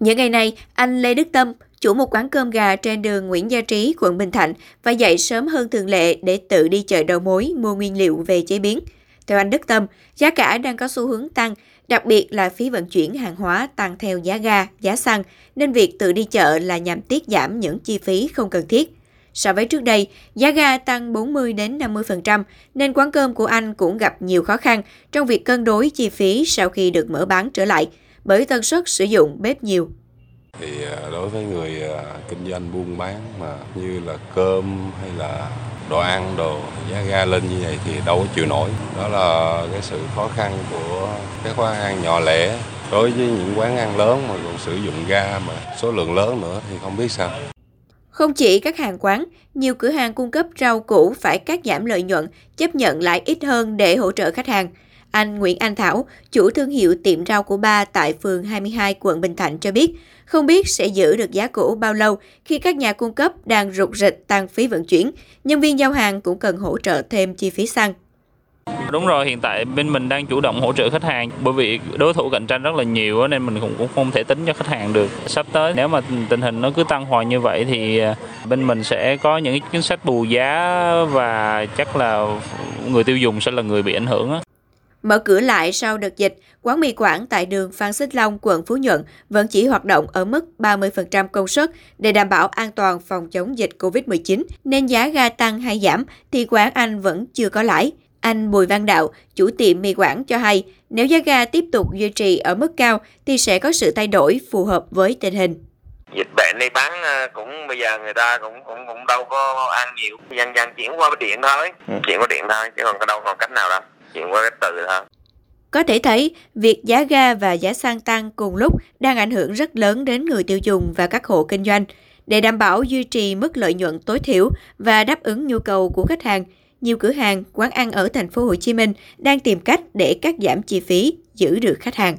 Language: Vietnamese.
Những ngày này, anh Lê Đức Tâm, chủ một quán cơm gà trên đường Nguyễn Gia Trí, quận Bình Thạnh, phải dậy sớm hơn thường lệ để tự đi chợ đầu mối mua nguyên liệu về chế biến. Theo anh Đức Tâm, giá cả đang có xu hướng tăng, đặc biệt là phí vận chuyển hàng hóa tăng theo giá ga, giá xăng, nên việc tự đi chợ là nhằm tiết giảm những chi phí không cần thiết. So với trước đây, giá ga tăng 40 đến 50% nên quán cơm của anh cũng gặp nhiều khó khăn trong việc cân đối chi phí sau khi được mở bán trở lại bởi tần suất sử dụng bếp nhiều. Thì à, đối với người à, kinh doanh buôn bán mà như là cơm hay là đồ ăn, đồ giá ga lên như vậy thì đâu có chịu nổi. Đó là cái sự khó khăn của các quán ăn nhỏ lẻ. Đối với những quán ăn lớn mà còn sử dụng ga mà số lượng lớn nữa thì không biết sao. Không chỉ các hàng quán, nhiều cửa hàng cung cấp rau củ phải cắt giảm lợi nhuận, chấp nhận lại ít hơn để hỗ trợ khách hàng. Anh Nguyễn Anh Thảo, chủ thương hiệu tiệm rau của ba tại phường 22 quận Bình Thạnh cho biết, không biết sẽ giữ được giá cũ bao lâu khi các nhà cung cấp đang rục rịch tăng phí vận chuyển. Nhân viên giao hàng cũng cần hỗ trợ thêm chi phí xăng. Đúng rồi, hiện tại bên mình đang chủ động hỗ trợ khách hàng bởi vì đối thủ cạnh tranh rất là nhiều nên mình cũng cũng không thể tính cho khách hàng được. Sắp tới nếu mà tình hình nó cứ tăng hoài như vậy thì à, bên mình sẽ có những chính sách bù giá và chắc là người tiêu dùng sẽ là người bị ảnh hưởng. Mở cửa lại sau đợt dịch, quán mì Quảng tại đường Phan Xích Long, quận Phú Nhuận vẫn chỉ hoạt động ở mức 30% công suất để đảm bảo an toàn phòng chống dịch COVID-19, nên giá ga tăng hay giảm thì quán anh vẫn chưa có lãi. Anh Bùi Văn Đạo, chủ tiệm mì Quảng cho hay, nếu giá ga tiếp tục duy trì ở mức cao thì sẽ có sự thay đổi phù hợp với tình hình. Dịch bệnh này bán ờ, cũng bây giờ người ta cũng cũng cũng đâu có ăn nhiều, dần dần chuyển qua điện thôi, ừ. chuyển qua điện thôi chứ còn đâu còn cách nào đâu, chuyển qua cái từ thôi. Có thể thấy, việc giá ga và giá xăng tăng cùng lúc đang ảnh hưởng rất lớn đến người tiêu dùng và các hộ kinh doanh. Để đảm bảo duy trì mức lợi nhuận tối thiểu và đáp ứng nhu cầu của khách hàng, nhiều cửa hàng, quán ăn ở thành phố Hồ Chí Minh đang tìm cách để cắt giảm chi phí, giữ được khách hàng.